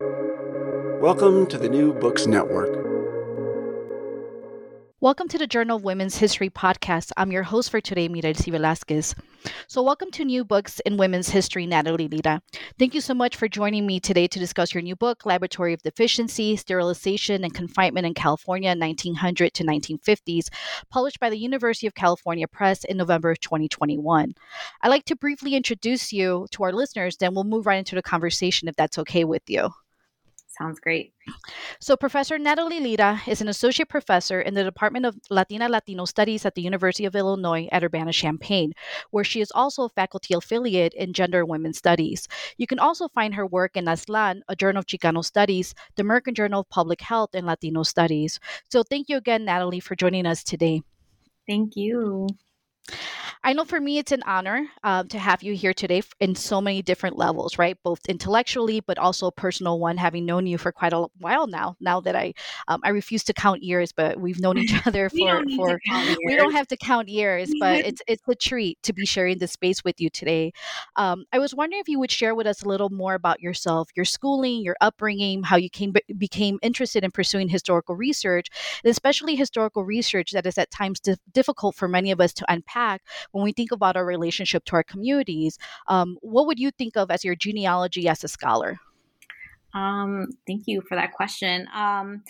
Welcome to the New Books Network. Welcome to the Journal of Women's History podcast. I'm your host for today, Mirelsie Velasquez. So, welcome to New Books in Women's History, Natalie Lira. Thank you so much for joining me today to discuss your new book, Laboratory of Deficiency, Sterilization and Confinement in California, 1900 to 1950s, published by the University of California Press in November of 2021. I'd like to briefly introduce you to our listeners, then we'll move right into the conversation if that's okay with you. Sounds great. So, Professor Natalie Lira is an associate professor in the Department of Latina Latino Studies at the University of Illinois at Urbana Champaign, where she is also a faculty affiliate in Gender and Women's Studies. You can also find her work in Aztlán, a journal of Chicano Studies, the American Journal of Public Health and Latino Studies. So, thank you again, Natalie, for joining us today. Thank you. I know for me, it's an honor um, to have you here today in so many different levels, right? Both intellectually, but also personal one, having known you for quite a while now. Now that I, um, I refuse to count years, but we've known each other for, for we don't have to count years, but it's, it's a treat to be sharing this space with you today. Um, I was wondering if you would share with us a little more about yourself, your schooling, your upbringing, how you came, became interested in pursuing historical research, and especially historical research that is at times di- difficult for many of us to unpack when we think about our relationship to our communities, um, what would you think of as your genealogy as a scholar? Um, thank you for that question. Um,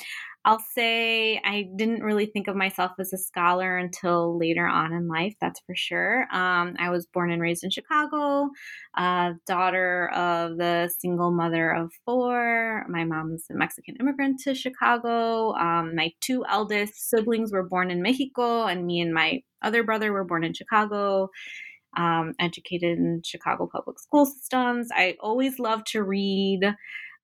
I'll say I didn't really think of myself as a scholar until later on in life, that's for sure. Um, I was born and raised in Chicago, uh, daughter of the single mother of four. My mom's a Mexican immigrant to Chicago. Um, my two eldest siblings were born in Mexico, and me and my other brother were born in Chicago. Um, educated in Chicago public school systems. I always loved to read.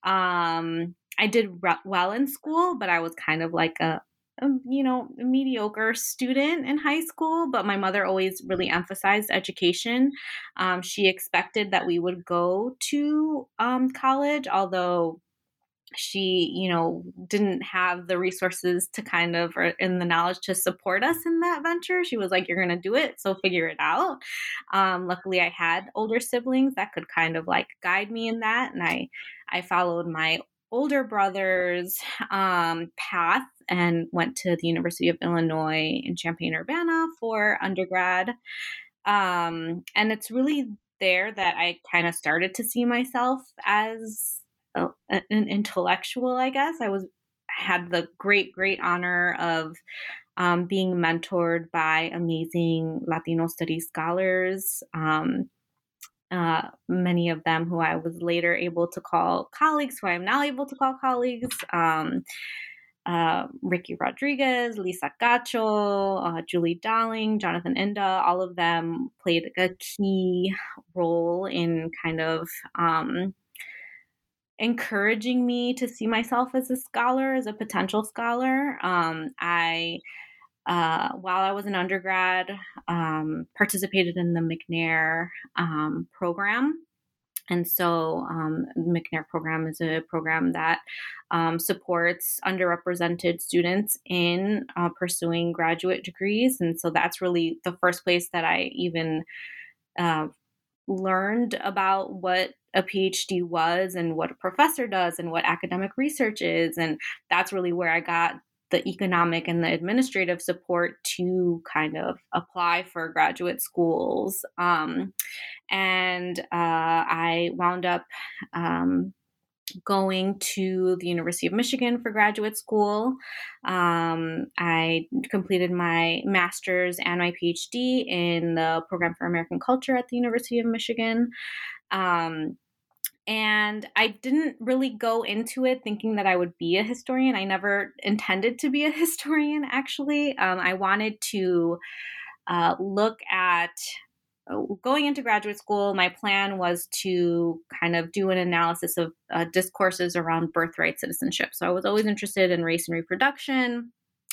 Um, I did well in school, but I was kind of like a, a, you know a mediocre student in high school. But my mother always really emphasized education. Um, she expected that we would go to um, college, although she you know didn't have the resources to kind of or in the knowledge to support us in that venture she was like you're gonna do it so figure it out um, luckily i had older siblings that could kind of like guide me in that and i i followed my older brother's um, path and went to the University of Illinois in Champaign Urbana for undergrad. Um, and it's really there that I kind of started to see myself as a, an intellectual, I guess. I was had the great, great honor of um, being mentored by amazing Latino studies scholars. Um, uh, many of them who I was later able to call colleagues, who I am now able to call colleagues. Um, uh, Ricky Rodriguez, Lisa Cacho, uh, Julie Dowling, Jonathan Inda, all of them played a key role in kind of um, encouraging me to see myself as a scholar, as a potential scholar. Um, I uh, while I was an undergrad, um, participated in the McNair um, program. And so, um, the McNair program is a program that um, supports underrepresented students in uh, pursuing graduate degrees. And so, that's really the first place that I even uh, learned about what a PhD was and what a professor does and what academic research is. And that's really where I got the economic and the administrative support to kind of apply for graduate schools. Um, and uh, I wound up um, going to the University of Michigan for graduate school. Um, I completed my master's and my PhD in the program for American culture at the University of Michigan. Um, and I didn't really go into it thinking that I would be a historian. I never intended to be a historian, actually. Um, I wanted to uh, look at going into graduate school, my plan was to kind of do an analysis of uh, discourses around birthright citizenship. So I was always interested in race and reproduction,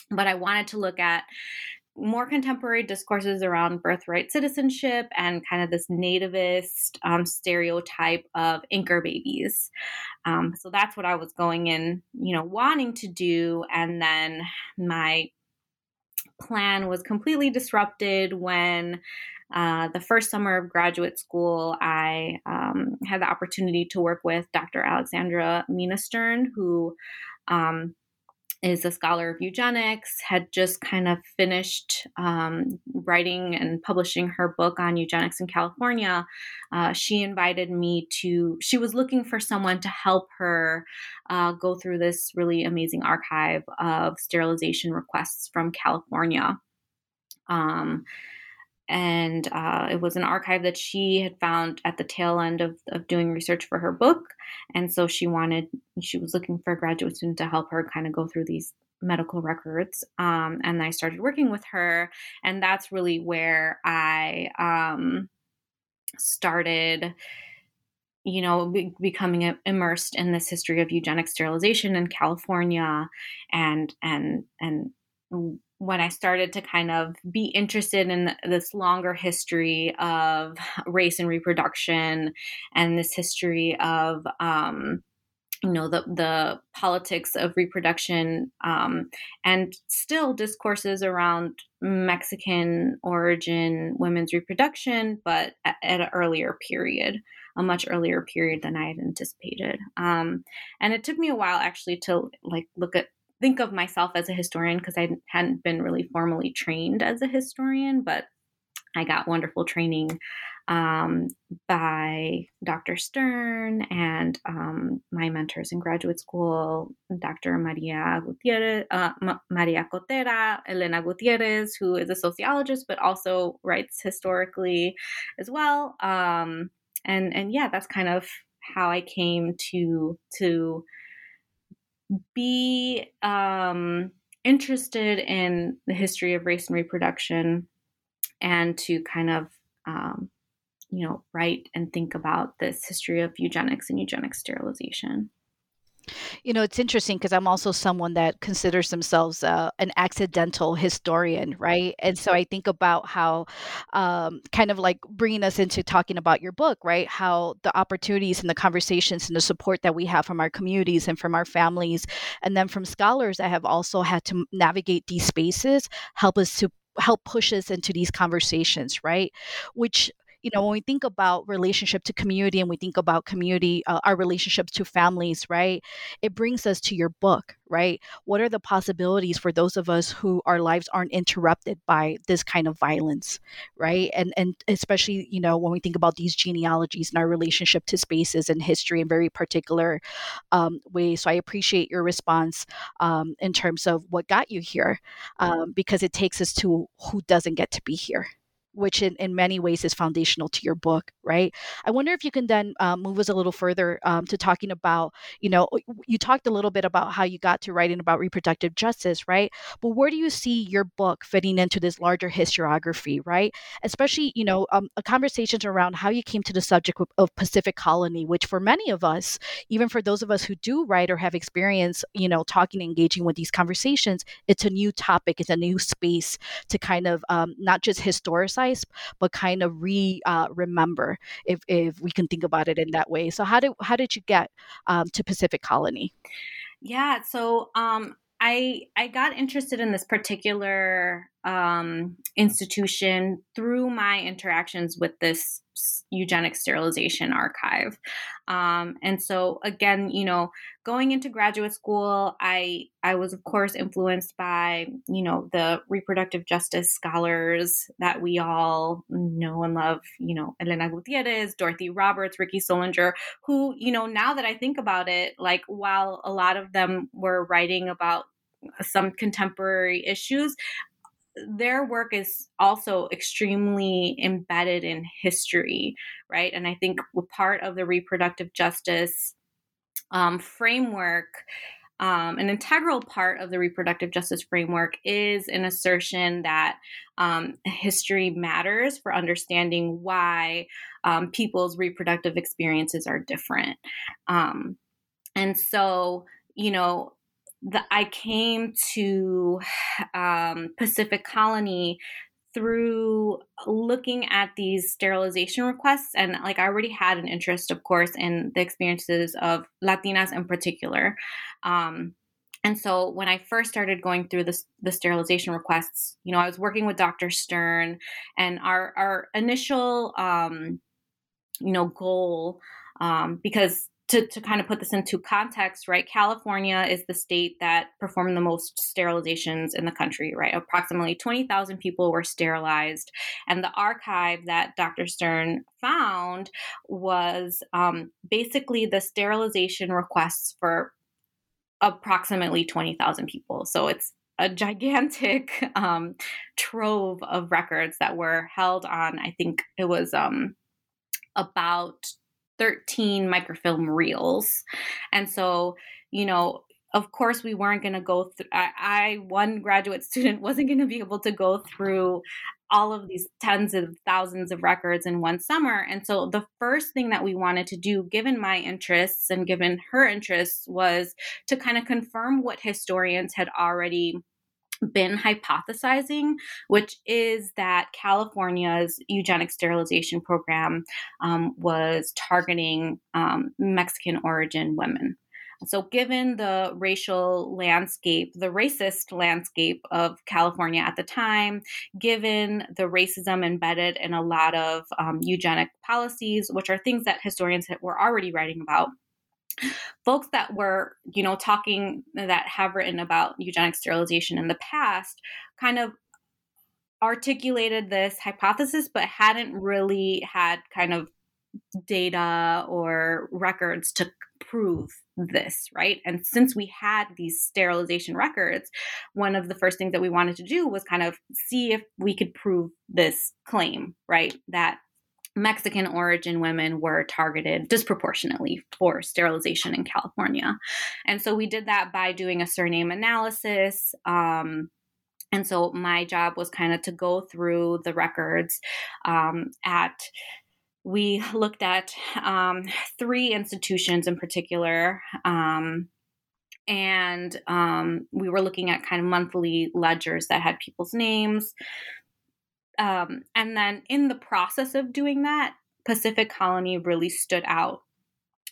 but I wanted to look at more contemporary discourses around birthright citizenship and kind of this nativist um, stereotype of anchor babies. Um, so that's what I was going in, you know, wanting to do. And then my plan was completely disrupted when uh, the first summer of graduate school, I um, had the opportunity to work with Dr. Alexandra Minna Stern, who um, is a scholar of eugenics, had just kind of finished um, writing and publishing her book on eugenics in California. Uh, she invited me to, she was looking for someone to help her uh, go through this really amazing archive of sterilization requests from California. Um, and uh, it was an archive that she had found at the tail end of, of doing research for her book. And so she wanted she was looking for a graduate student to help her kind of go through these medical records um, and i started working with her. And that's really where i um, started you know be- becoming immersed in this history of eugenic sterilization in california and and and when I started to kind of be interested in this longer history of race and reproduction and this history of, um, you know, the, the politics of reproduction um, and still discourses around Mexican origin women's reproduction, but at, at an earlier period a much earlier period than I had anticipated. Um, and it took me a while actually to like look at think of myself as a historian because I hadn't been really formally trained as a historian, but I got wonderful training um, by Dr. Stern and um, my mentors in graduate school, Dr. Maria Gutierrez, uh, Maria Cotera, Elena Gutierrez, who is a sociologist but also writes historically as well. Um, and and yeah, that's kind of how I came to to be um, interested in the history of race and reproduction and to kind of um, you know write and think about this history of eugenics and eugenic sterilization you know, it's interesting because I'm also someone that considers themselves uh, an accidental historian, right? And so I think about how, um, kind of like bringing us into talking about your book, right? How the opportunities and the conversations and the support that we have from our communities and from our families, and then from scholars that have also had to navigate these spaces, help us to help push us into these conversations, right? Which you know when we think about relationship to community and we think about community uh, our relationships to families right it brings us to your book right? What are the possibilities for those of us who our lives aren't interrupted by this kind of violence right? And and especially you know when we think about these genealogies and our relationship to spaces and history in very particular um, ways so i appreciate your response um, in terms of what got you here um, because it takes us to who doesn't get to be here which in, in many ways is foundational to your book, right? I wonder if you can then um, move us a little further um, to talking about, you know, you talked a little bit about how you got to writing about reproductive justice, right? But where do you see your book fitting into this larger historiography, right? Especially, you know, um, conversations around how you came to the subject of, Pacific colony, which for many of us, even for those of us who do write or have experience, you know, talking and engaging with these conversations, it's a new topic, it's a new space to kind of um, not just historicize but kind of re uh, remember if if we can think about it in that way. So how did how did you get um, to Pacific Colony? Yeah, so um, I I got interested in this particular um, institution through my interactions with this eugenic sterilization archive. Um, and so again, you know, going into graduate school, I I was of course influenced by you know the reproductive justice scholars that we all know and love. You know, Elena Gutierrez, Dorothy Roberts, Rickie Solinger, who you know now that I think about it, like while a lot of them were writing about some contemporary issues their work is also extremely embedded in history, right? And I think part of the reproductive justice um, framework um, an integral part of the reproductive justice framework is an assertion that um, history matters for understanding why um, people's reproductive experiences are different. Um, and so, you know, the, I came to um, Pacific Colony through looking at these sterilization requests and like i already had an interest of course in the experiences of latinas in particular. Um, and so when i first started going through this, the sterilization requests you know i was working with dr stern and our our initial um, you know goal um, because to, to kind of put this into context, right? California is the state that performed the most sterilizations in the country, right? Approximately 20,000 people were sterilized. And the archive that Dr. Stern found was um, basically the sterilization requests for approximately 20,000 people. So it's a gigantic um, trove of records that were held on, I think it was um, about 13 microfilm reels. And so, you know, of course, we weren't going to go through, I, I, one graduate student, wasn't going to be able to go through all of these tens of thousands of records in one summer. And so, the first thing that we wanted to do, given my interests and given her interests, was to kind of confirm what historians had already been hypothesizing, which is that California's eugenic sterilization program um, was targeting um, Mexican origin women. So, given the racial landscape, the racist landscape of California at the time, given the racism embedded in a lot of um, eugenic policies, which are things that historians were already writing about, folks that were, you know, talking uh, that have written about eugenic sterilization in the past kind of articulated this hypothesis, but hadn't really had kind of data or records to prove this, right? And since we had these sterilization records, one of the first things that we wanted to do was kind of see if we could prove this claim, right? That Mexican origin women were targeted disproportionately for sterilization in California. And so we did that by doing a surname analysis. Um, and so my job was kind of to go through the records um, at we looked at um, three institutions in particular um, and um, we were looking at kind of monthly ledgers that had people's names um, and then in the process of doing that, Pacific Colony really stood out.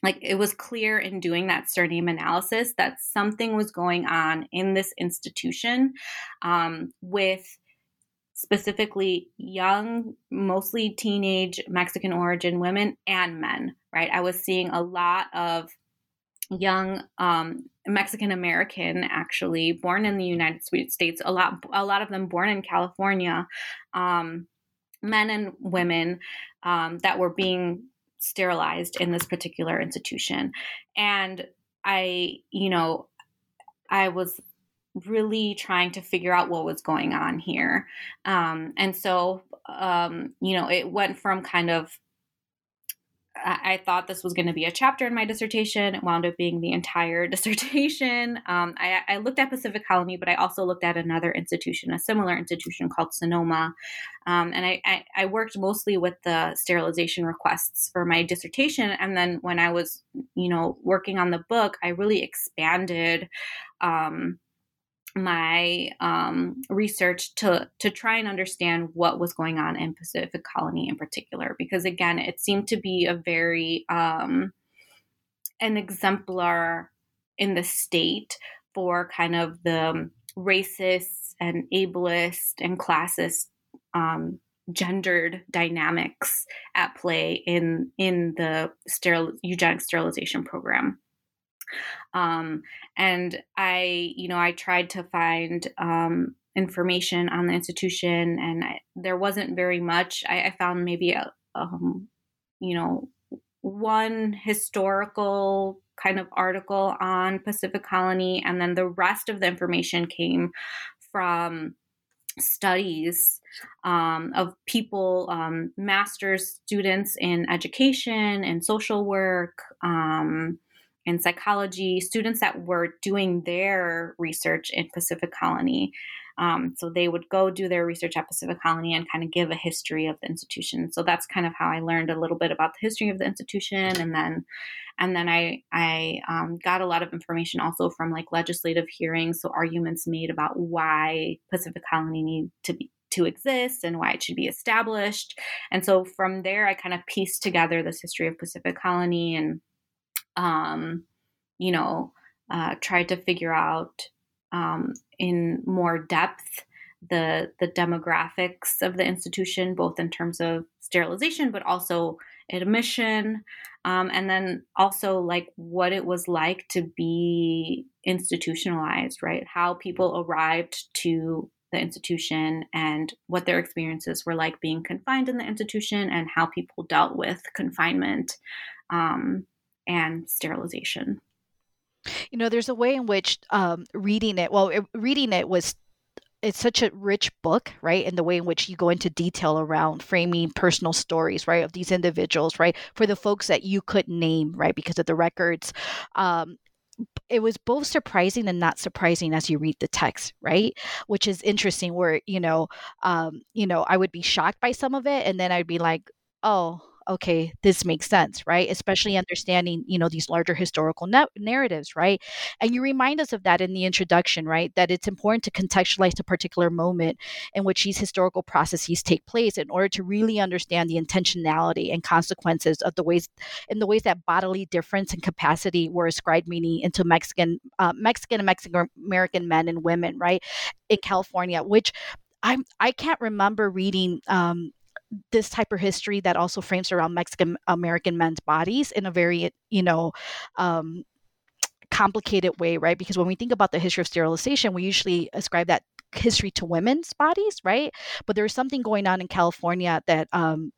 Like it was clear in doing that surname analysis that something was going on in this institution um, with specifically young, mostly teenage Mexican origin women and men, right? I was seeing a lot of young um, Mexican American, actually born in the United States. A lot, a lot of them born in California. Um, men and women um, that were being sterilized in this particular institution, and I, you know, I was really trying to figure out what was going on here. Um, and so, um, you know, it went from kind of I thought this was going to be a chapter in my dissertation. It wound up being the entire dissertation. Um, I, I, looked at Pacific Colony, but I also looked at another institution, a similar institution called Sonoma. Um, and I, I, I, worked mostly with the sterilization requests for my dissertation. And then when I was, you know, working on the book, I really expanded um, my um, research to to try and understand what was going on in Pacific Colony in particular, because again, it seemed to be a very um, an exemplar in the state for kind of the racist and ableist and classist um, gendered dynamics at play in in the eugenic sterilization program. Um, and I, you know, I tried to find um, information on the institution, and I, there wasn't very much. I, I found maybe a, um, you know, one historical kind of article on Pacific Colony, and then the rest of the information came from studies um, of people, um, master's students in education and social work, um, in psychology, students that were doing their research in Pacific Colony. Um, so they would go do their research at Pacific Colony and kind of give a history of the institution. So that's kind of how I learned a little bit about the history of the institution, and then, and then I I um, got a lot of information also from like legislative hearings, so arguments made about why Pacific Colony need to be to exist and why it should be established. And so from there, I kind of pieced together this history of Pacific Colony and, um, you know, uh, tried to figure out um, in more depth the the demographics of the institution, both in terms of sterilization, but also admission, um, and then also like what it was like to be institutionalized, right? How people arrived to the institution and what their experiences were like being confined in the institution and how people dealt with confinement um, and sterilization. You know, there's a way in which um, reading it, well, it, reading it was it's such a rich book, right? In the way in which you go into detail around framing personal stories, right, of these individuals, right, for the folks that you could name, right, because of the records. Um, it was both surprising and not surprising as you read the text right which is interesting where you know um you know i would be shocked by some of it and then i'd be like oh okay, this makes sense, right? Especially understanding, you know, these larger historical na- narratives, right? And you remind us of that in the introduction, right? That it's important to contextualize the particular moment in which these historical processes take place in order to really understand the intentionality and consequences of the ways, in the ways that bodily difference and capacity were ascribed meaning into Mexican, uh, Mexican and Mexican American men and women, right, in California, which I'm I can't remember reading um, this type of history that also frames around Mexican American men's bodies in a very, you know, um, complicated way, right? Because when we think about the history of sterilization, we usually ascribe that history to women's bodies, right? But there was something going on in California that um,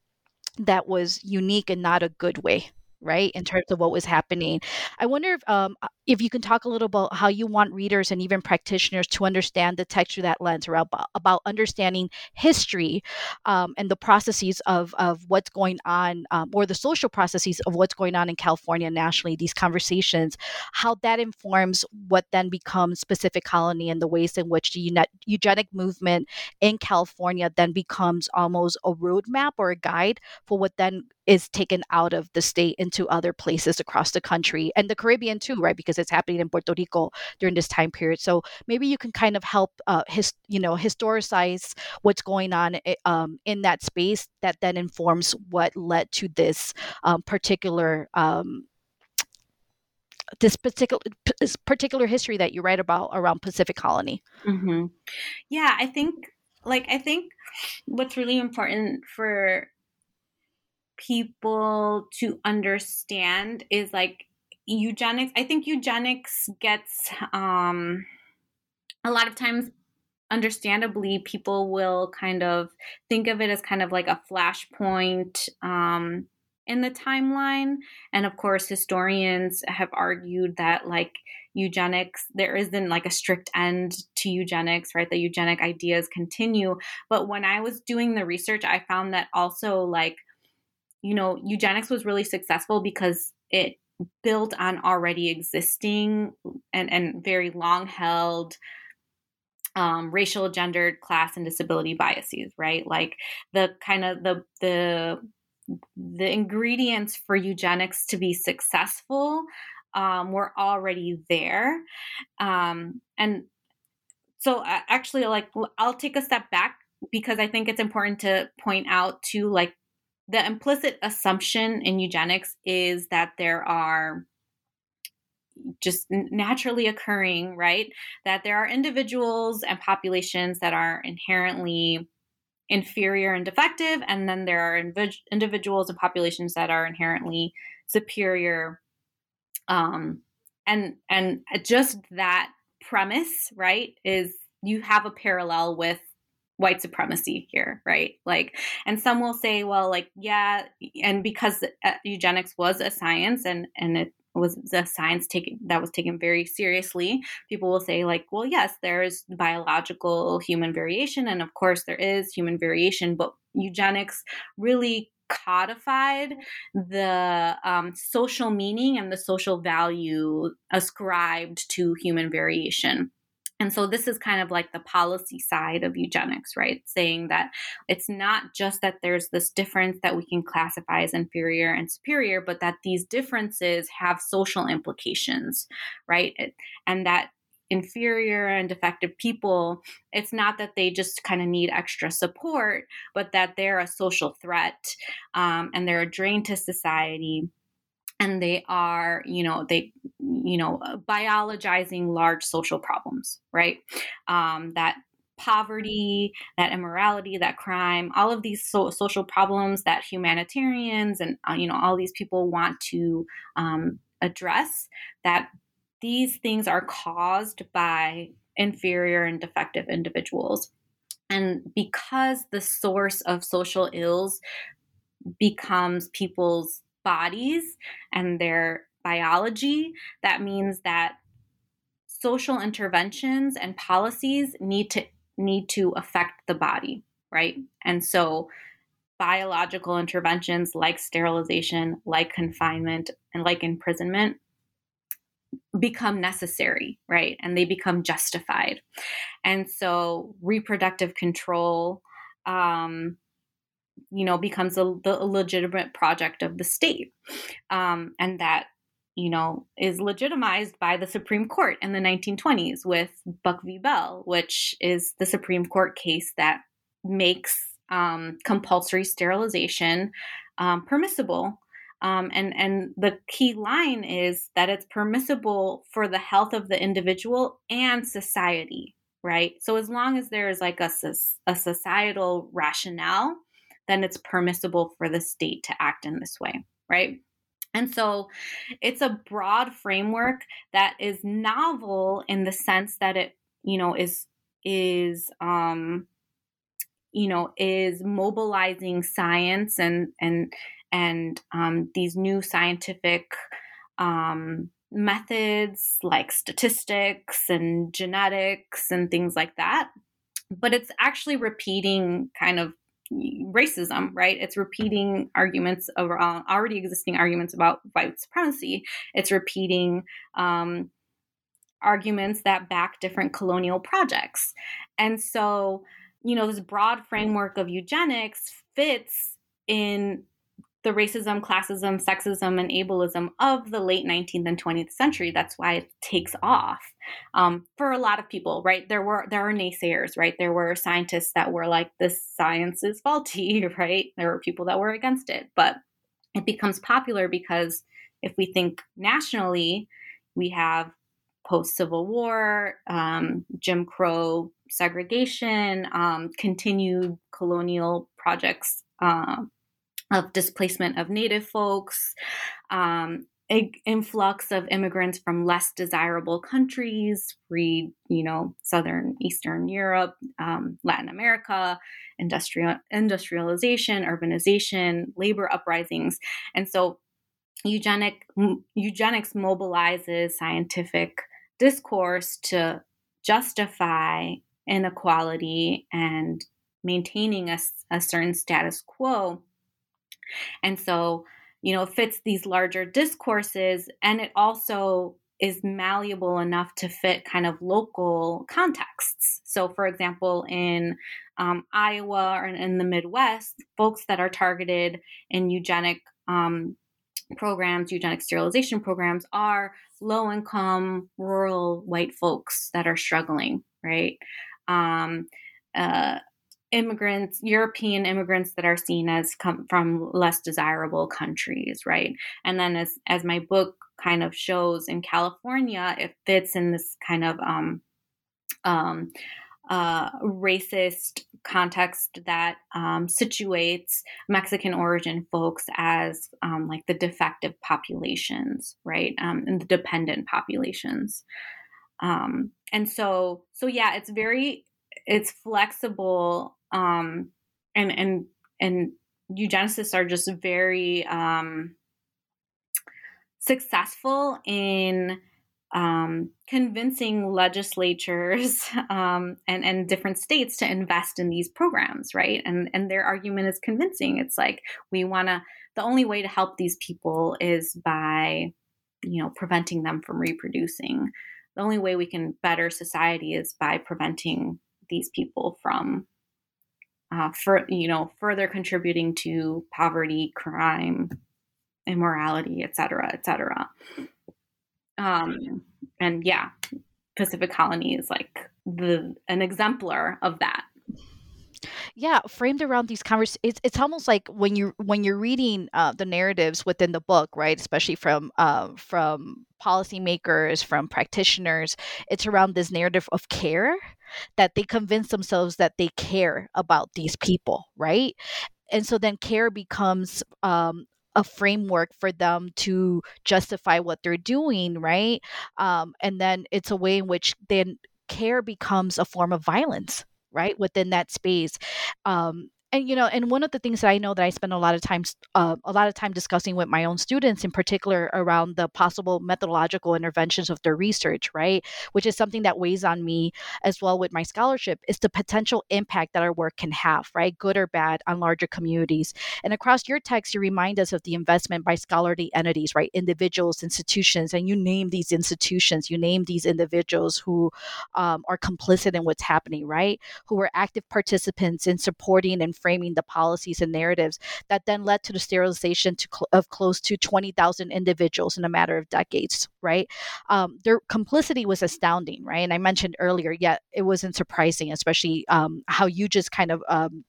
that was unique and not a good way, right in terms of what was happening i wonder if um, if you can talk a little about how you want readers and even practitioners to understand the text through that lens or about, about understanding history um, and the processes of of what's going on um, or the social processes of what's going on in california nationally these conversations how that informs what then becomes Pacific Colony and the ways in which the eugenic movement in california then becomes almost a roadmap or a guide for what then is taken out of the state into other places across the country and the Caribbean too, right? Because it's happening in Puerto Rico during this time period. So maybe you can kind of help, uh, his, you know, historicize what's going on eh, um, in that space that then informs what led to this um, particular. Um, this particular this particular history that you write about around Pacific Colony. Mm-hmm. Yeah, I think like I think what's really important for people to understand is like eugenics. I think eugenics gets um, a lot of times understandably people will kind of think of it as kind of like a flashpoint um, in the timeline and of course historians have argued that like eugenics there isn't like a strict end to eugenics right the eugenic ideas continue but when i was doing the research i found that also like you know, eugenics was really successful because it built on already existing and, and very long held um, racial, gendered, class, and disability biases, right? Like the kind of the the the ingredients for eugenics to be successful um, were already there, um, and so uh, actually, like I'll take a step back because I think it's important to point out to like the implicit assumption in eugenics is that there are just naturally occurring, right? That there are individuals and populations that are inherently inferior and defective, and then there are inv- individuals and populations that are inherently superior. Um, and and just that premise, right, is you have a parallel with white supremacy here, right? Like, and some will say, well, like, yeah, and because uh, eugenics was a science and and it was a science taken that was taken very seriously, people will say, like, well, yes, there's biological human variation, and of course there is human variation, but eugenics really codified the um, social meaning and the social value ascribed to human variation. And so this is kind of like the policy side of eugenics, right? Saying that it's not just that there's this difference that we can classify as inferior and superior, but that these differences have social implications, right? And that inferior and defective people, it's not that they just kind of need extra support, but that they're a social threat um, and they're a drain to society and they are you know they you know biologizing large social problems right? Um, that poverty that immorality that crime all of these so- social problems that humanitarians and uh, you know all these people want to um, address that these things are caused by inferior and defective individuals. And because the source of social ills becomes people's bodies and their biology, that means that social interventions and policies need to need to affect the body, right? And so biological interventions like sterilization, like confinement, and like imprisonment become necessary, right? And they become justified. And so reproductive control um, you know becomes a, the, legitimate project of the state. Um, and that you know is legitimized by the supreme court in the 1920s with buck v. Bell which is the supreme court case that makes um, compulsory sterilization um, permissible. Um, and and the key line is that it's permissible for the health of the individual and society right? So as long as there is like a, a societal rationale then it's permissible for the state to act in this way, right? And so it's a broad framework that is novel in the sense that it, you know, is is um you know is mobilizing science and and and um, these new scientific um, methods like statistics and genetics and things like that but it's actually repeating kind of racism, right? It's repeating arguments of uh, already existing arguments about white supremacy. It's repeating um, arguments that back different colonial projects. And so, you know, this broad framework of eugenics fits in the racism, classism, sexism, and ableism of the late 19th and 20th century. That's why it takes off um, for a lot of people, right? There were there are naysayers, right? There were scientists that were like, "This science is faulty," right? There were people that were against it, but it becomes popular because if we think nationally, we have post Civil War, um, Jim Crow segregation, um, continued colonial projects. Uh, of displacement of Native folks, um, influx of immigrants from less desirable countries, read, you know, Southern Eastern Europe, um, Latin America, industrial industrialization, urbanization, labor uprisings. And so eugenic, eugenics mobilizes scientific discourse to justify inequality and maintaining a, a certain status quo and so, you know, it fits these larger discourses and it also is malleable enough to fit kind of local contexts. So, for example, in um, Iowa or in the Midwest, folks that are targeted in eugenic um, programs, eugenic sterilization programs, are low income, rural white folks that are struggling, right? Um, uh, immigrants, European immigrants that are seen as come from less desirable countries, right? And then as as my book kind of shows in California, it fits in this kind of um, um, uh, racist context that um, situates Mexican origin folks as um, like the defective populations, right, um, and the dependent populations. Um, and so, so yeah, it's very it's flexible um, and and and eugenicists are just very um, successful in um, convincing legislatures um, and and different states to invest in these programs, right? And and their argument is convincing. It's like we want to. The only way to help these people is by, you know, preventing them from reproducing. The only way we can better society is by preventing these people from, uh, for you know, further contributing to poverty, crime, immorality, et cetera, et cetera. Um, and yeah, Pacific Colony is like the an exemplar of that. Yeah, framed around these conversations, it's, it's almost like when you when you're reading uh, the narratives within the book, right? Especially from uh, from policymakers, from practitioners, it's around this narrative of care that they convince themselves that they care about these people, right? And so then care becomes um, a framework for them to justify what they're doing, right? Um, and then it's a way in which then care becomes a form of violence, right, within that space. Um, and you know and one of the things that i know that i spend a lot of times uh, a lot of time discussing with my own students in particular around the possible methodological interventions of their research right which is something that weighs on me as well with my scholarship is the potential impact that our work can have right good or bad on larger communities. And across your text you remind us of the investment by scholarly entities right individuals institutions and you name these institutions you name these individuals who um, are complicit in what's happening right who are active participants in supporting and framing the policies and narratives that then led to the sterilization to cl- of close to 20,000 individuals in a matter of decades, right? Um, their complicity was astounding, right? And I mentioned earlier, yet it wasn't surprising, especially um, how you just kind of um,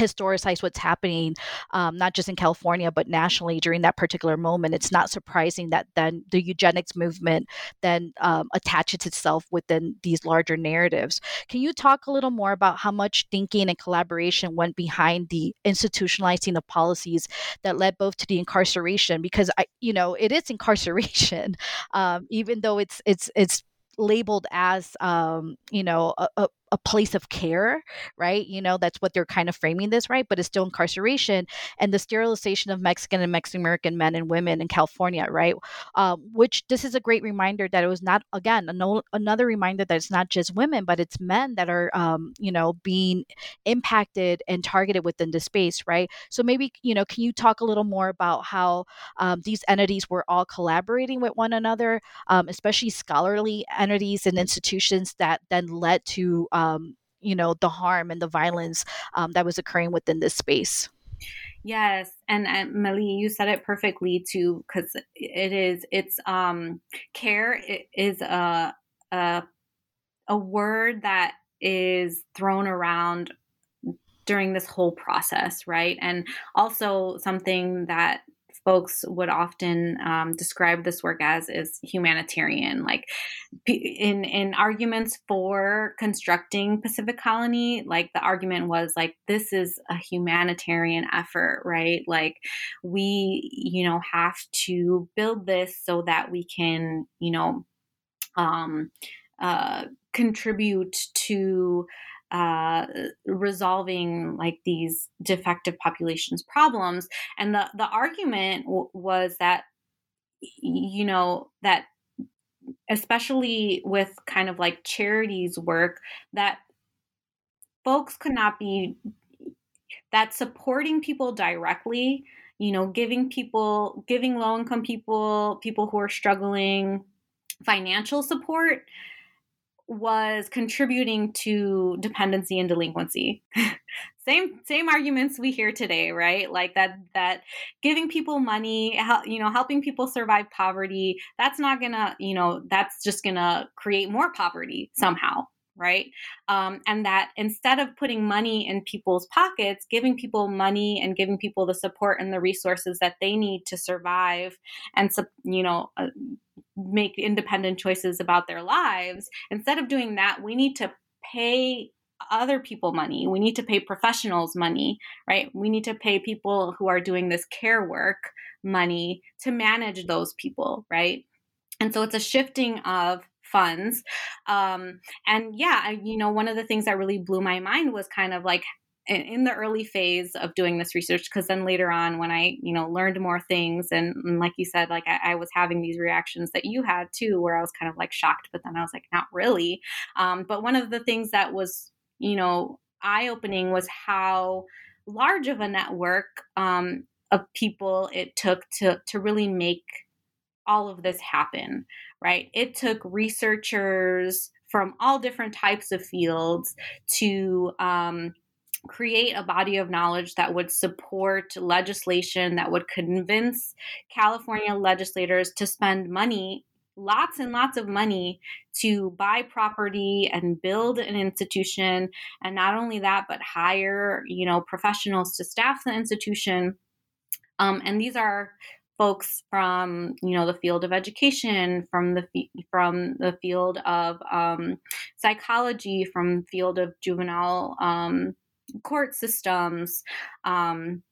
historicize what's happening, um, not just in California, but nationally during that particular moment, it's not surprising that then the eugenics movement then um, attaches itself within these larger narratives. Can you talk a little more about how much thinking and collaboration went behind the institutionalizing of policies that led both to the incarceration? Because I, you know, it is incarceration, um, even though it's it's it's labeled as um, you know a, a place of care, right? You know, that's what they're kind of framing this, right? But it's still incarceration and the sterilization of Mexican and Mexican American men and women in California, right? Um, which this is a great reminder that it was not, again, no, another reminder that it's not just women, but it's men that are, um, you know, being impacted and targeted within the space, right? So maybe, you know, can you talk a little more about how um, these entities were all collaborating with one another, um, especially scholarly entities and institutions that then led to um, you know the harm and the violence um, that was occurring within this space. Yes and, Mali, you said it perfectly too because it is it's um care is a, a a word that is thrown around during this whole process right? And also something that folks would often um, describe this work as is humanitarian. Like in in arguments for constructing Pacific Colony, like the argument was like this is a humanitarian effort, right? Like we, you know, have to build this so that we can, you know, um, uh, contribute to uh, resolving like these defective populations problems. And the the argument w- was that you know that especially with kind of like charities work that folks could not be that supporting people directly you know giving people giving low income people people who are struggling financial support was contributing to dependency and delinquency. same same arguments we hear today, right? Like that that giving people money, you know, helping people survive poverty, that's not going to, you know, that's just going to create more poverty somehow, right? Um, and that instead of putting money in people's pockets, giving people money and giving people the support and the resources that they need to survive and, you know, uh, make independent choices about their lives, instead of doing that, we need to pay other people money. We need to pay professionals money, right? We need to pay people who are doing this care work money to manage those people, right? And so it's a shifting of funds. Um, and yeah, I, you know, one of the things that really blew my mind was kind of like in the early phase of doing this research because then later on when i you know learned more things and, and like you said like I, I, was having these reactions that you had too where i was kind of like shocked but then i was like not really. Um, but one of the things that was you know eye-opening was how large of a network um, of people it took to to really make all of this happen right? It took researchers from all different types of fields to um, create a body of knowledge that would support legislation that would convince California legislators to spend money lots and lots of money to buy property and build an institution and not only that but hire you know professionals to staff the institution. Um, and these are folks from you know the field of education from the from the field of um, psychology from field of juvenile um, court systems um,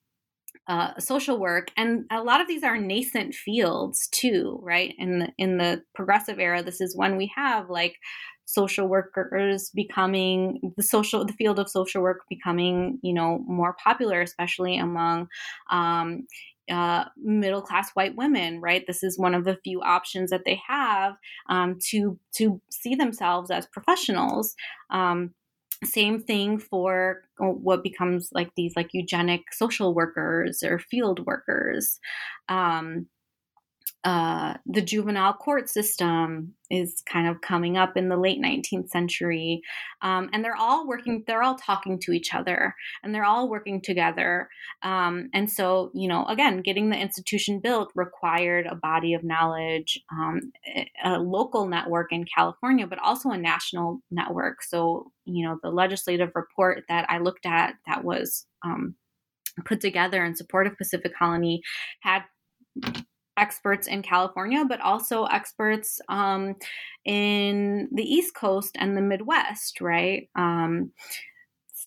uh, social work and a lot of these are nascent fields too right in the in the progressive era this is when we have like social workers becoming the social the field of social work becoming you know more popular especially among um, uh, middle class white women, right? This is one of the few options that they have um, to to see themselves as professionals. Um, same thing for uh, what becomes like these like eugenic social workers or field workers. Um, uh, the juvenile court system is kind of coming up in the late 19th century. Um, and they're all working, they're all talking to each other and they're all working together. Um, and so, you know, again, getting the institution built required a body of knowledge, um, a local network in California, but also a national network. So, you know, the legislative report that I looked at that was um, put together in support of Pacific Colony had experts in California, but also experts um, in the East Coast and the Midwest, right? Um,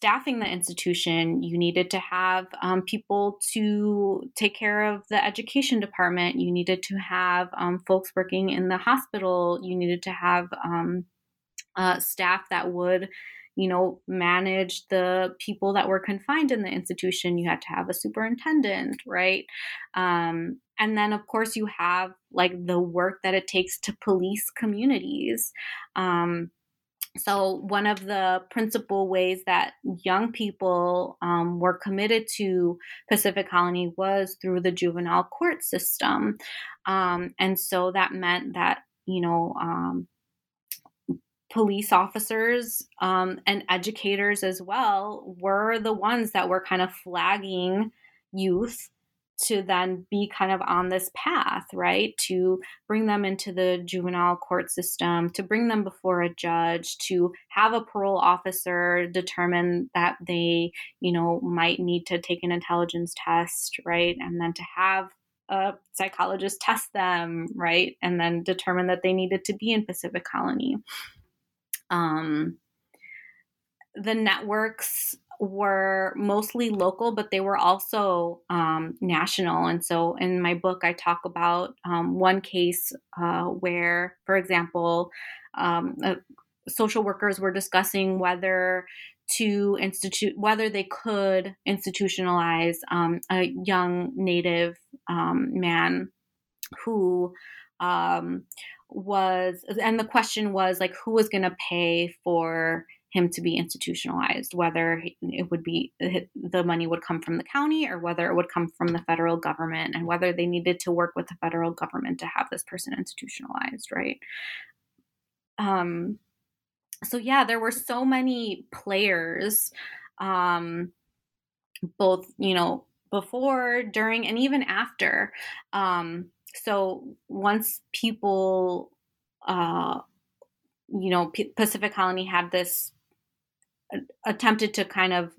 staffing the institution, you needed to have um, people to take care of the education department. You needed to have um, folks working in the hospital. You needed to have um, uh, staff that would you know, manage the people that were confined in the institution. You had to have a superintendent, right? Um, and then, of course, you have like the work that it takes to police communities. Um, so, one of the principal ways that young people um, were committed to Pacific Colony was through the juvenile court system. Um, and so that meant that, you know, um, police officers um, and educators as well were the ones that were kind of flagging youth to then be kind of on this path, right? To bring them into the juvenile court system, to bring them before a judge, to have a parole officer determine that they, you know, might need to take an intelligence test, right? And then to have a psychologist test them, right? And then determine that they needed to be in Pacific Colony. Um, the networks were mostly local, but they were also um, national. And so in my book, I talk about um, one case uh, where, for example, um, uh, social workers were discussing whether to institute whether they could institutionalize um, a young native um, man who um, was and the question was like who was going to pay for him to be institutionalized whether it would be the money would come from the county or whether it would come from the federal government and whether they needed to work with the federal government to have this person institutionalized right? Um so yeah there were so many players um both you know before during and even after um so once people uh you know P- pacific colony had this attempted to kind of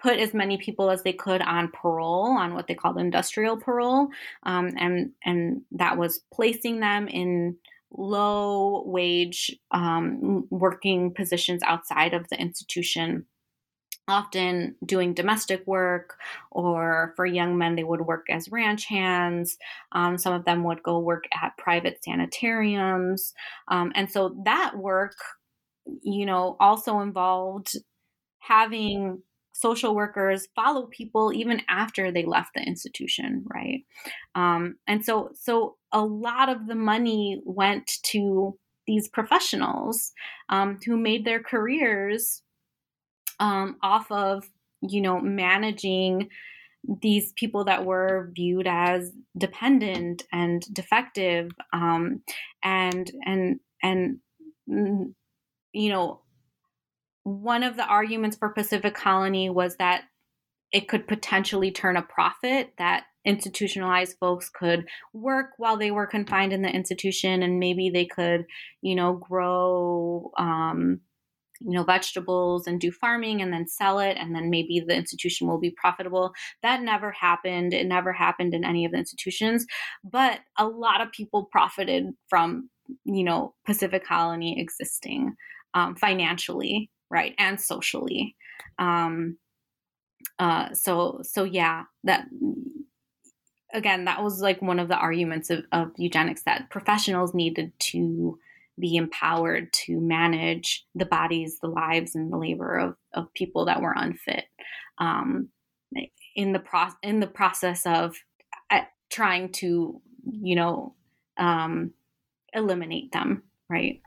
put as many people as they could on parole on what they called industrial parole um, and and that was placing them in low wage um, working positions outside of the institution often doing domestic work, or for young men, they would work as ranch hands. Um, some of them would go work at private sanitariums. Um, and so that work, you know, also involved having social workers follow people even after they left the institution, right? Um, and so, so a lot of the money went to these professionals um, who made their careers um, off of, you know, managing these people that were viewed as dependent and defective um, and and and mm, you know one of the arguments for pacific colony was that it could potentially turn a profit that institutionalized folks could work while they were confined in the institution and maybe they could you know grow um, you know vegetables and do farming and then sell it and then maybe the institution will be profitable. That never happened. It never happened in any of the institutions but a lot of people profited from you know pacific colony existing um, financially right and socially. Um, uh, so so yeah that again that was like one of the arguments of, of eugenics that professionals needed to be empowered to manage the bodies, the lives, and the labor of, of people that were unfit um, in the pro- in the process of uh, trying to, you know, um, eliminate them, right?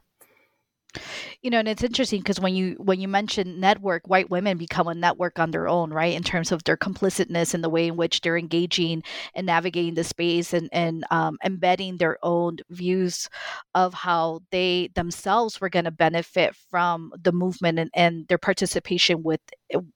You know and it's interesting because when you when you mention network white women become a network on their own right in terms of their complicitness and the way in which they're engaging and navigating the space and and um, embedding their own views of how they themselves were going to benefit from the movement and, and their participation with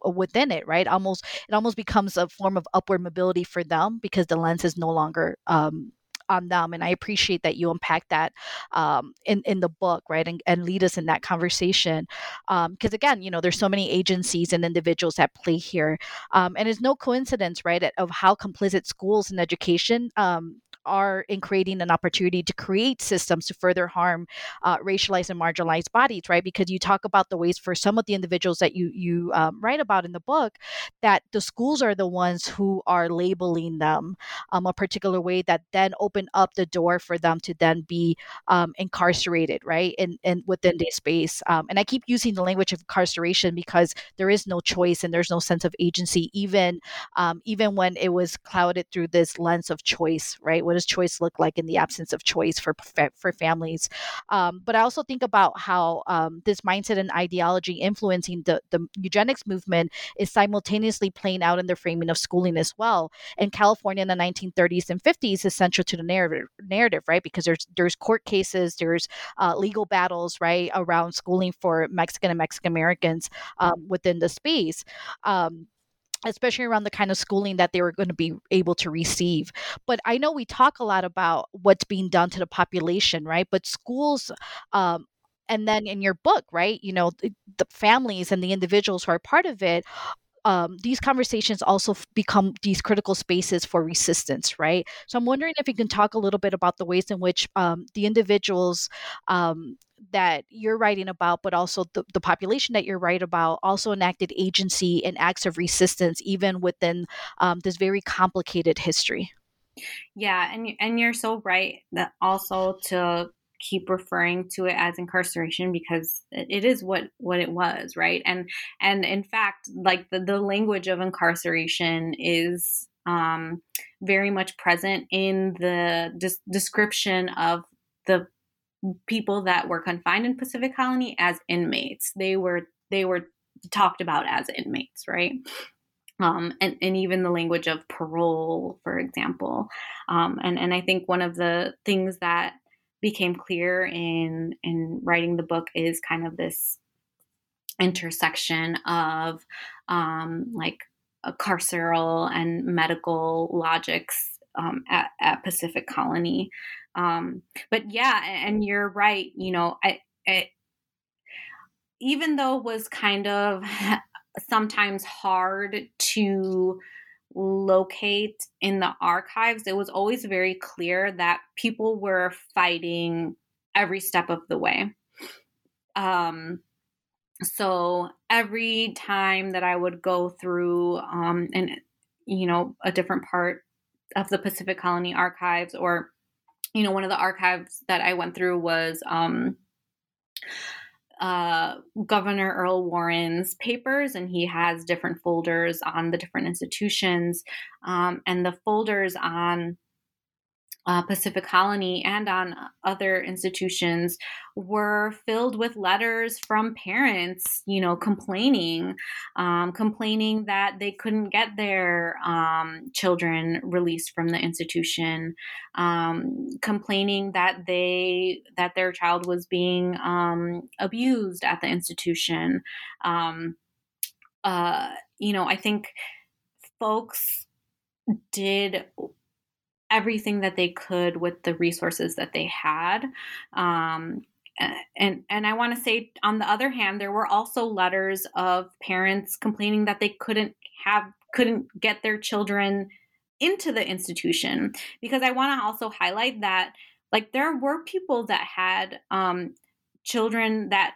within it right? Almost it almost becomes a form of upward mobility for them because the lens is no longer um, on them. And I appreciate that you unpack that um, in in the book, right, and, and lead us in that conversation. Because um, again, you know, there's so many agencies and individuals at play here, um, and it's no coincidence, right, of how complicit schools and education um, are in creating an opportunity to create systems to further harm uh, racialized and marginalized bodies, right? Because you talk about the ways for some of the individuals that you you um, write about in the book that the schools are the ones who are labeling them um, a particular way that then open up the door for them to then be um, incarcerated, right? And and within this space, um, and I keep using the language of incarceration because there is no choice and there's no sense of agency, even um, even when it was clouded through this lens of choice, right? What does choice look like in the absence of choice for for families. Um, but i also think about how um, this mindset and ideology influencing the, the eugenics movement is simultaneously playing out in the framing of schooling as well. In california in the 1930s and 50s is central to the narrative narrative right? Because there's there's court cases there's uh, legal battles right around schooling for mexican and mexican americans um, within the space. Um, especially around the kind of schooling that they were going to be able to receive. But I know we talk a lot about what's being done to the population, right? But schools, um, and then in your book, right, you know, the, the families and the individuals who are part of it um, these conversations also become these critical spaces for resistance, right? So I'm wondering if you can talk a little bit about the ways in which um, the individuals um, that you're writing about, but also the, the population that you're writing about, also enacted agency and acts of resistance, even within um, this very complicated history. Yeah, and and you're so right that also to keep referring to it as incarceration because it is what what it was right and and in fact like the, the language of incarceration is um, very much present in the des- description of the people that were confined in Pacific Colony as inmates. They were they were talked about as inmates, right? Um, and, and even the language of parole, for example. Um, and, and I think one of the things that became clear in in writing the book is kind of this intersection of um, like carceral and medical logics um, at, at, Pacific Colony. Um, but yeah, and you're right. You know, I, even though it was kind of sometimes hard to locate in the archives, it was always very clear that people were fighting every step of the way. Um, so every time that I would go through um, and you know a different part of the Pacific Colony archives, or you know one of the archives that I went through was um, uh, Governor Earl Warren's papers, and he has different folders on the different institutions. Um, and the folders on uh, Pacific Colony and on other institutions were filled with letters from parents, you know, complaining, um, complaining that they couldn't get their um, children released from the institution, um, complaining that they that their child was being um, abused at the institution. Um, uh, you know, I think folks did everything that they could with the resources that they had. Um, and and I want to say on the other hand there were also letters of parents complaining that they couldn't have couldn't get their children into the institution because I want to also highlight that like there were people that had um, children that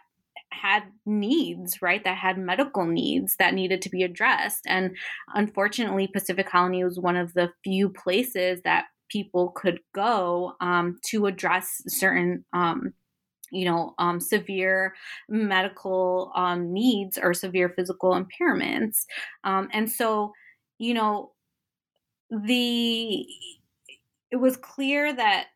had needs, right? That had medical needs that needed to be addressed. And unfortunately, Pacific Colony was one of the few places that people could go um, to address certain. Um, you know, um, severe medical um, needs or severe physical impairments. Um, and so, you know, the it was clear that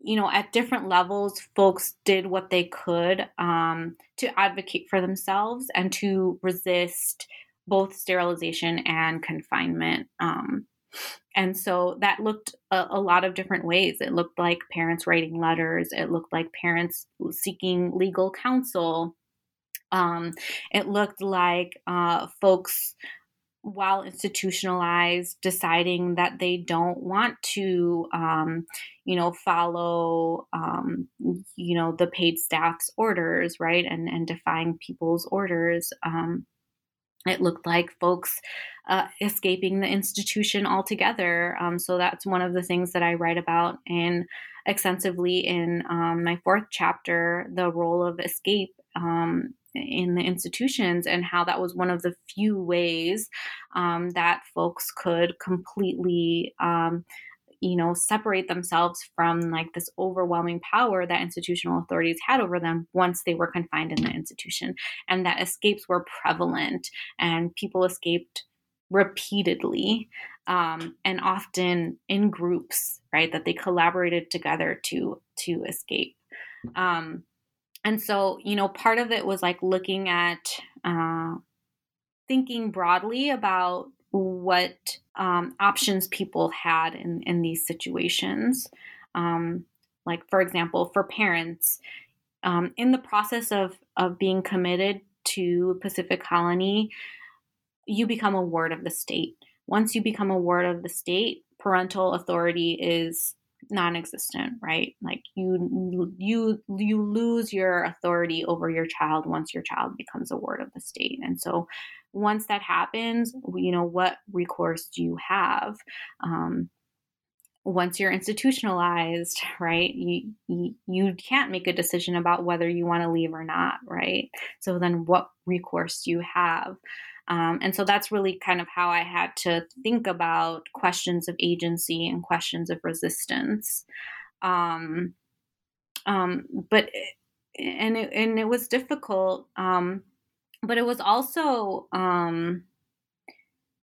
you know, at different levels, folks did what they could um, to advocate for themselves and to resist both sterilization and confinement. Um, and so that looked a, a, lot of different ways. It looked like parents writing letters, it looked like parents seeking legal counsel. Um, it looked like uh, folks while institutionalized, deciding that they don't want to, um, you know, follow, um, you know, the paid staff's orders, right, and and defying people's orders. Um, it looked like folks uh, escaping the institution altogether. Um, so that's one of the things that I write about in extensively in um, my fourth chapter, the role of escape um, in the institutions and how that was one of the few ways um, that folks could completely um, you know separate themselves from like this overwhelming power that institutional authorities had over them once they were confined in the institution. And that escapes were prevalent and people escaped repeatedly um, and often in groups right that they collaborated together to to escape. Um, and so you know part of it was like looking at uh, thinking broadly about what um, options people had in, in these situations. Um, like for example for parents um, in the process of of being committed to pacific colony you become a ward of the state. Once you become a ward of the state parental authority is non-existent right? Like you you you lose your authority over your child once your child becomes a ward of the state. And so once that happens you know what recourse do you have? Um, once you're institutionalized right you, you you can't make a decision about whether you want to leave or not right? So then what recourse do you have um, and so that's really kind of how I had to think about questions of agency and questions of resistance. Um, um, but and it, and it was difficult, um, but it was also um,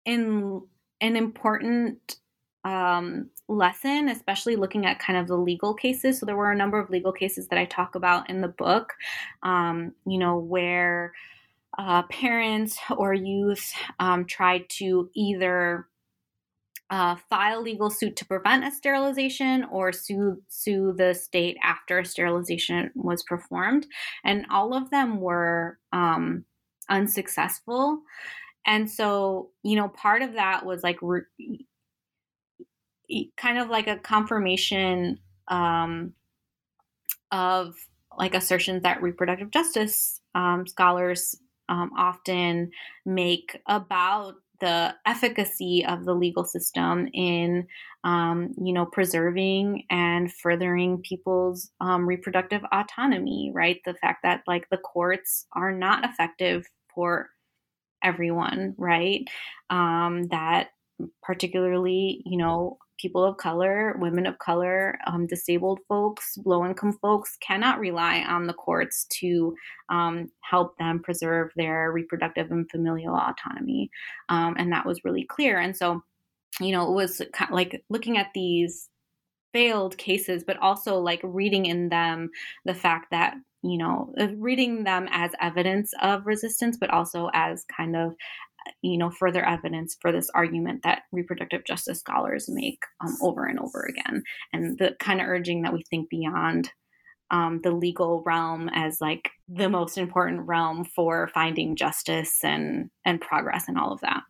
in an important um, lesson, especially looking at kind of the legal cases. So there were a number of legal cases that I talk about in the book, you know, where uh, parents or youth um, tried to either uh, file legal suit to prevent a sterilization or sue sue the state after a sterilization was performed, and all of them were um, unsuccessful. And so, you know, part of that was like re- kind of like a confirmation um, of like assertions that reproductive justice um, scholars um, often make about the efficacy of the legal system in um, you know preserving and furthering people's um, reproductive autonomy right? The fact that like the courts are not effective for everyone right? Um, that particularly, you know, people of color, women of color, um, disabled folks, low income folks cannot rely on the courts to um, help them preserve their reproductive and familial autonomy. Um, and that was really clear. And so, you know, it was kind of like looking at these failed cases, but also like reading in them the fact that you know reading them as evidence of resistance but also as kind of you know further evidence for this argument that reproductive justice scholars make um, over and over again. And the kind of urging that we think beyond um, the legal realm as like the most important realm for finding justice and and progress and all of that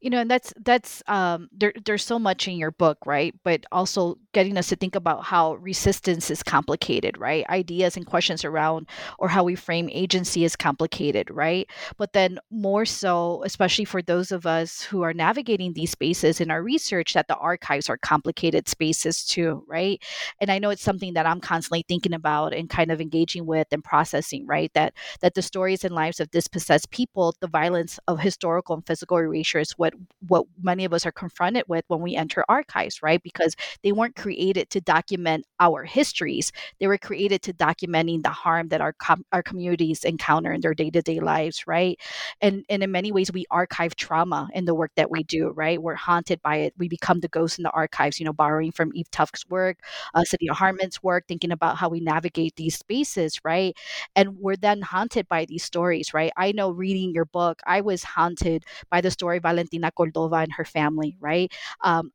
you know and that's that's um there there's so much in your book right? But also getting us to think about how resistance is complicated right? Ideas and questions around or how we frame agency is complicated right? But then more so especially for those of us who are navigating these spaces in our research that the archives are complicated spaces too right? And i know it's something that i'm constantly thinking about and kind of engaging with and processing right? That that the stories and lives of dispossessed people the violence of historical and physical erasure what what many of us are confronted with when we enter archives right? Because they weren't created to document our histories. They were created to documenting the harm that our com- our communities encounter in their day-to-day lives right? And and in many ways we archive trauma in the work that we do right? We're haunted by it. We become the ghosts in the archives you know borrowing from eve Tuck's work uh, Saidiya Hartman's work thinking about how we navigate these spaces right? And we're then haunted by these stories right? I know reading your book i was haunted by the story Valentina Cordova and her family, right? Um,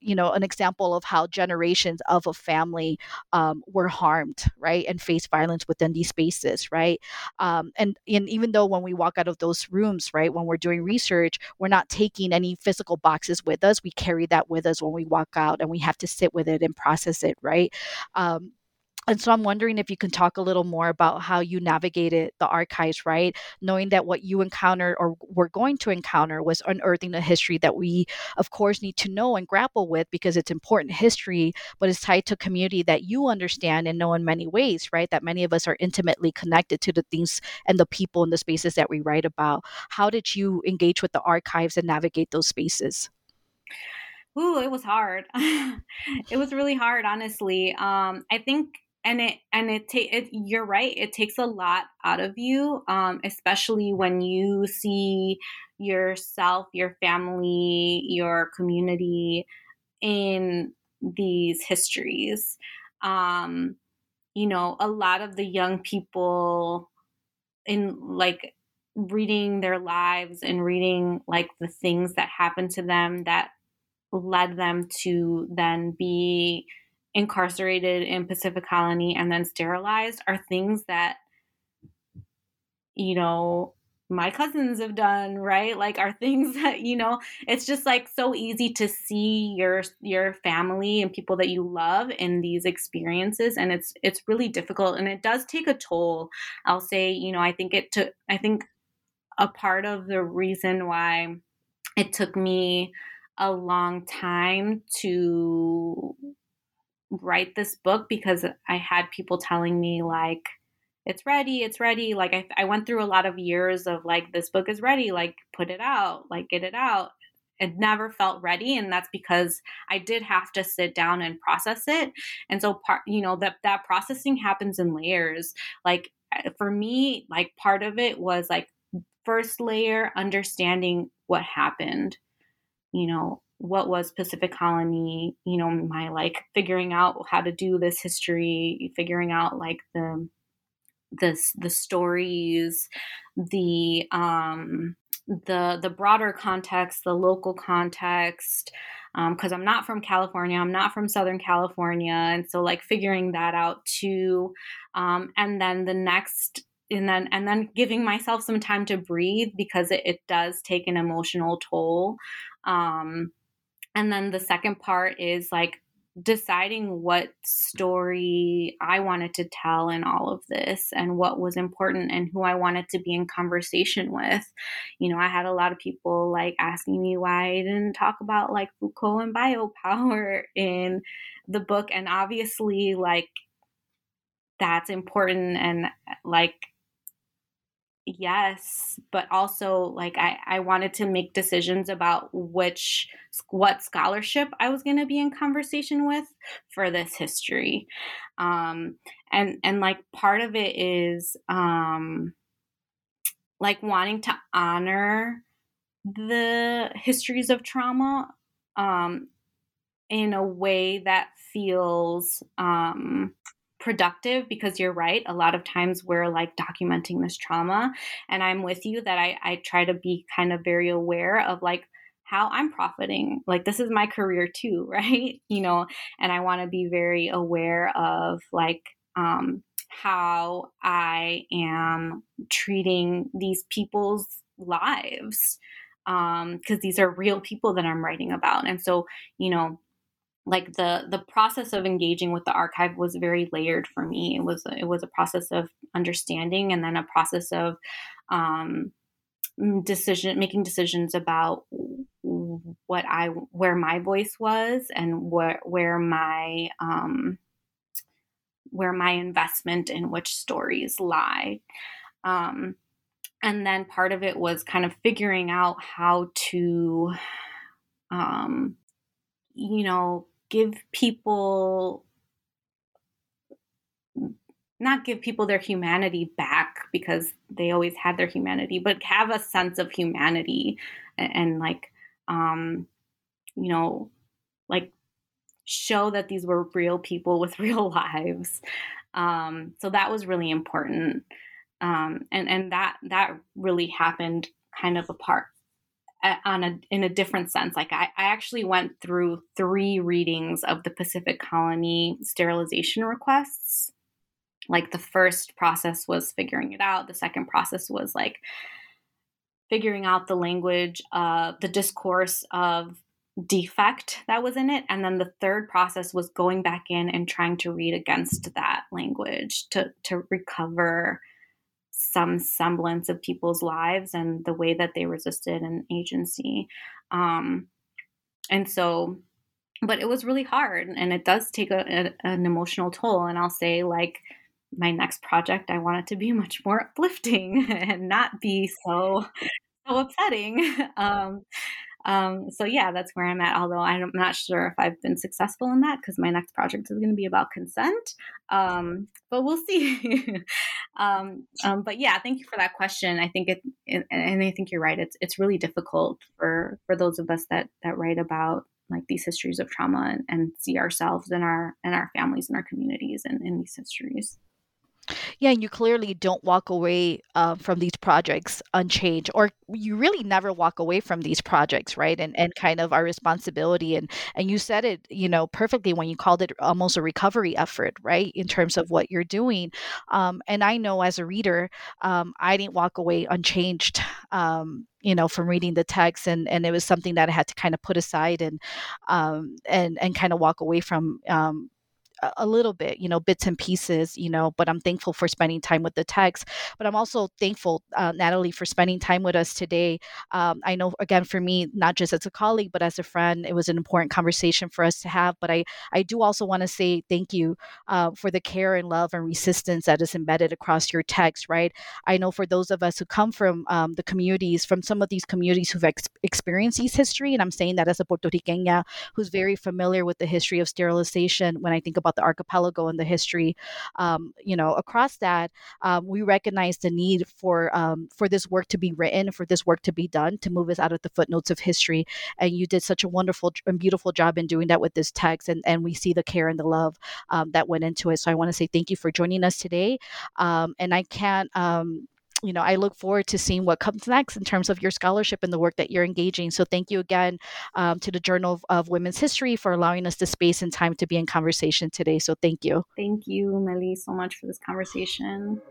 you know, an example of how generations of a family um, were harmed, right, and faced violence within these spaces, right? Um, and, and even though when we walk out of those rooms, right, when we're doing research, we're not taking any physical boxes with us. We carry that with us when we walk out, and we have to sit with it and process it, right? Um, and so I'm wondering if you can talk a little more about how you navigated the archives, right? Knowing that what you encountered or were going to encounter was unearthing a history that we, of course, need to know and grapple with because it's important history, but it's tied to community that you understand and know in many ways, right? That many of us are intimately connected to the things and the people and the spaces that we write about. How did you engage with the archives and navigate those spaces? Ooh, it was hard. it was really hard, honestly. Um, I think and it and it, ta- it you're right it takes a lot out of you um, especially when you see yourself your family your community in these histories. Um, you know a lot of the young people in like reading their lives and reading like the things that happened to them that led them to then be incarcerated in Pacific Colony and then sterilized are things that, you know, my cousins have done right? Like are things that you know it's just like so easy to see your your family and people that you love in these experiences and it's it's really difficult and it does take a toll. I'll say you know i think it took i think a part of the reason why it took me a long time to write this book because I had people telling me like it's ready, it's ready. Like I, I went through a lot of years of like this book is ready, like put it out, like get it out. It never felt ready, and that's because I did have to sit down and process it. And so part, you know, that that processing happens in layers. Like eh, for me, like part of it was like first layer understanding what happened. You know, what was Pacific Colony, you know, my like figuring out how to do this history, figuring out like the the the stories, the um the the broader context, the local context, because um, I'm not from California, I'm not from Southern California, and so like figuring that out too, um, and then the next and then and then giving myself some time to breathe because it, it does take an emotional toll um, and then the second part is like deciding what story I wanted to tell in all of this and what was important and who I wanted to be in conversation with. You know, I had a lot of people like asking me why I didn't talk about like Foucault and biopower in the book. And obviously, like, that's important and like yes but also like i i wanted to make decisions about which what scholarship i was going to be in conversation with for this history. Um and and like part of it is um like wanting to honor the histories of trauma um in a way that feels um productive because you're right. A lot of times we're like documenting this trauma. And I'm with you that I, I try to be kind of very aware of like how I'm profiting. Like this is my career too, right? You know, and I want to be very aware of like um how I am treating these people's lives um because these are real people that I'm writing about. And so, you know, like the the process of engaging with the archive was very layered for me. It was it was a process of understanding and then a process of um, decision making decisions about what i where my voice was and where where my um, where my investment in which stories lie. Um, and then part of it was kind of figuring out how to um, you know give people not give people their humanity back because they always had their humanity but have a sense of humanity and, and like um you know like show that these were real people with real lives. Um so that was really important. Um and and that that really happened kind of apart on a in a different sense. Like I, I actually went through three readings of the pacific colony sterilization requests. Like the first process was figuring it out. The second process was like figuring out the language uh, the discourse of defect that was in it. And then the third process was going back in and trying to read against that language to to recover some semblance of people's lives and the way that they resisted an agency. Um, and so, but it was really hard and it does take a, a, an emotional toll. And I'll say, like, my next project, I want it to be much more uplifting and not be so so upsetting. Um, um, so yeah, that's where I'm at. Although I'm not sure if I've been successful in that because my next project is going to be about consent. Um, but we'll see. um, um, but yeah, thank you for that question. I think it, it, and I think you're right. It's it's really difficult for for those of us that that write about like these histories of trauma and, and see ourselves and our and our families and our communities in, in these histories. Yeah, and you clearly don't walk away uh, from these projects unchanged, or you really never walk away from these projects, right? And and kind of our responsibility, and and you said it, you know, perfectly when you called it almost a recovery effort, right? In terms of what you're doing, um, and I know as a reader, um, I didn't walk away unchanged. Um, you know from reading the text and and it was something that i had to kind of put aside and um and and kind of walk away from um a little bit, you know, bits and pieces, you know, but I'm thankful for spending time with the text. But I'm also thankful, uh, Natalie, for spending time with us today. Um, I know, again, for me, not just as a colleague, but as a friend, it was an important conversation for us to have. But I, I do also want to say thank you uh, for the care and love and resistance that is embedded across your text, right? I know for those of us who come from um, the communities, from some of these communities who've ex- experienced these history, and I'm saying that as a Puerto Riqueña who's very familiar with the history of sterilization when I think about about the archipelago and the history, um, you know, across that, um, we recognize the need for um, for this work to be written, for this work to be done, to move us out of the footnotes of history. And you did such a wonderful and beautiful job in doing that with this text, and and we see the care and the love um, that went into it. So I want to say thank you for joining us today. Um, and I can't you know, I look forward to seeing what comes next in terms of your scholarship and the work that you're engaging. So thank you again um, to the Journal of, Women's History for allowing us the space and time to be in conversation today. So thank you. Thank you, Melly, so much for this conversation.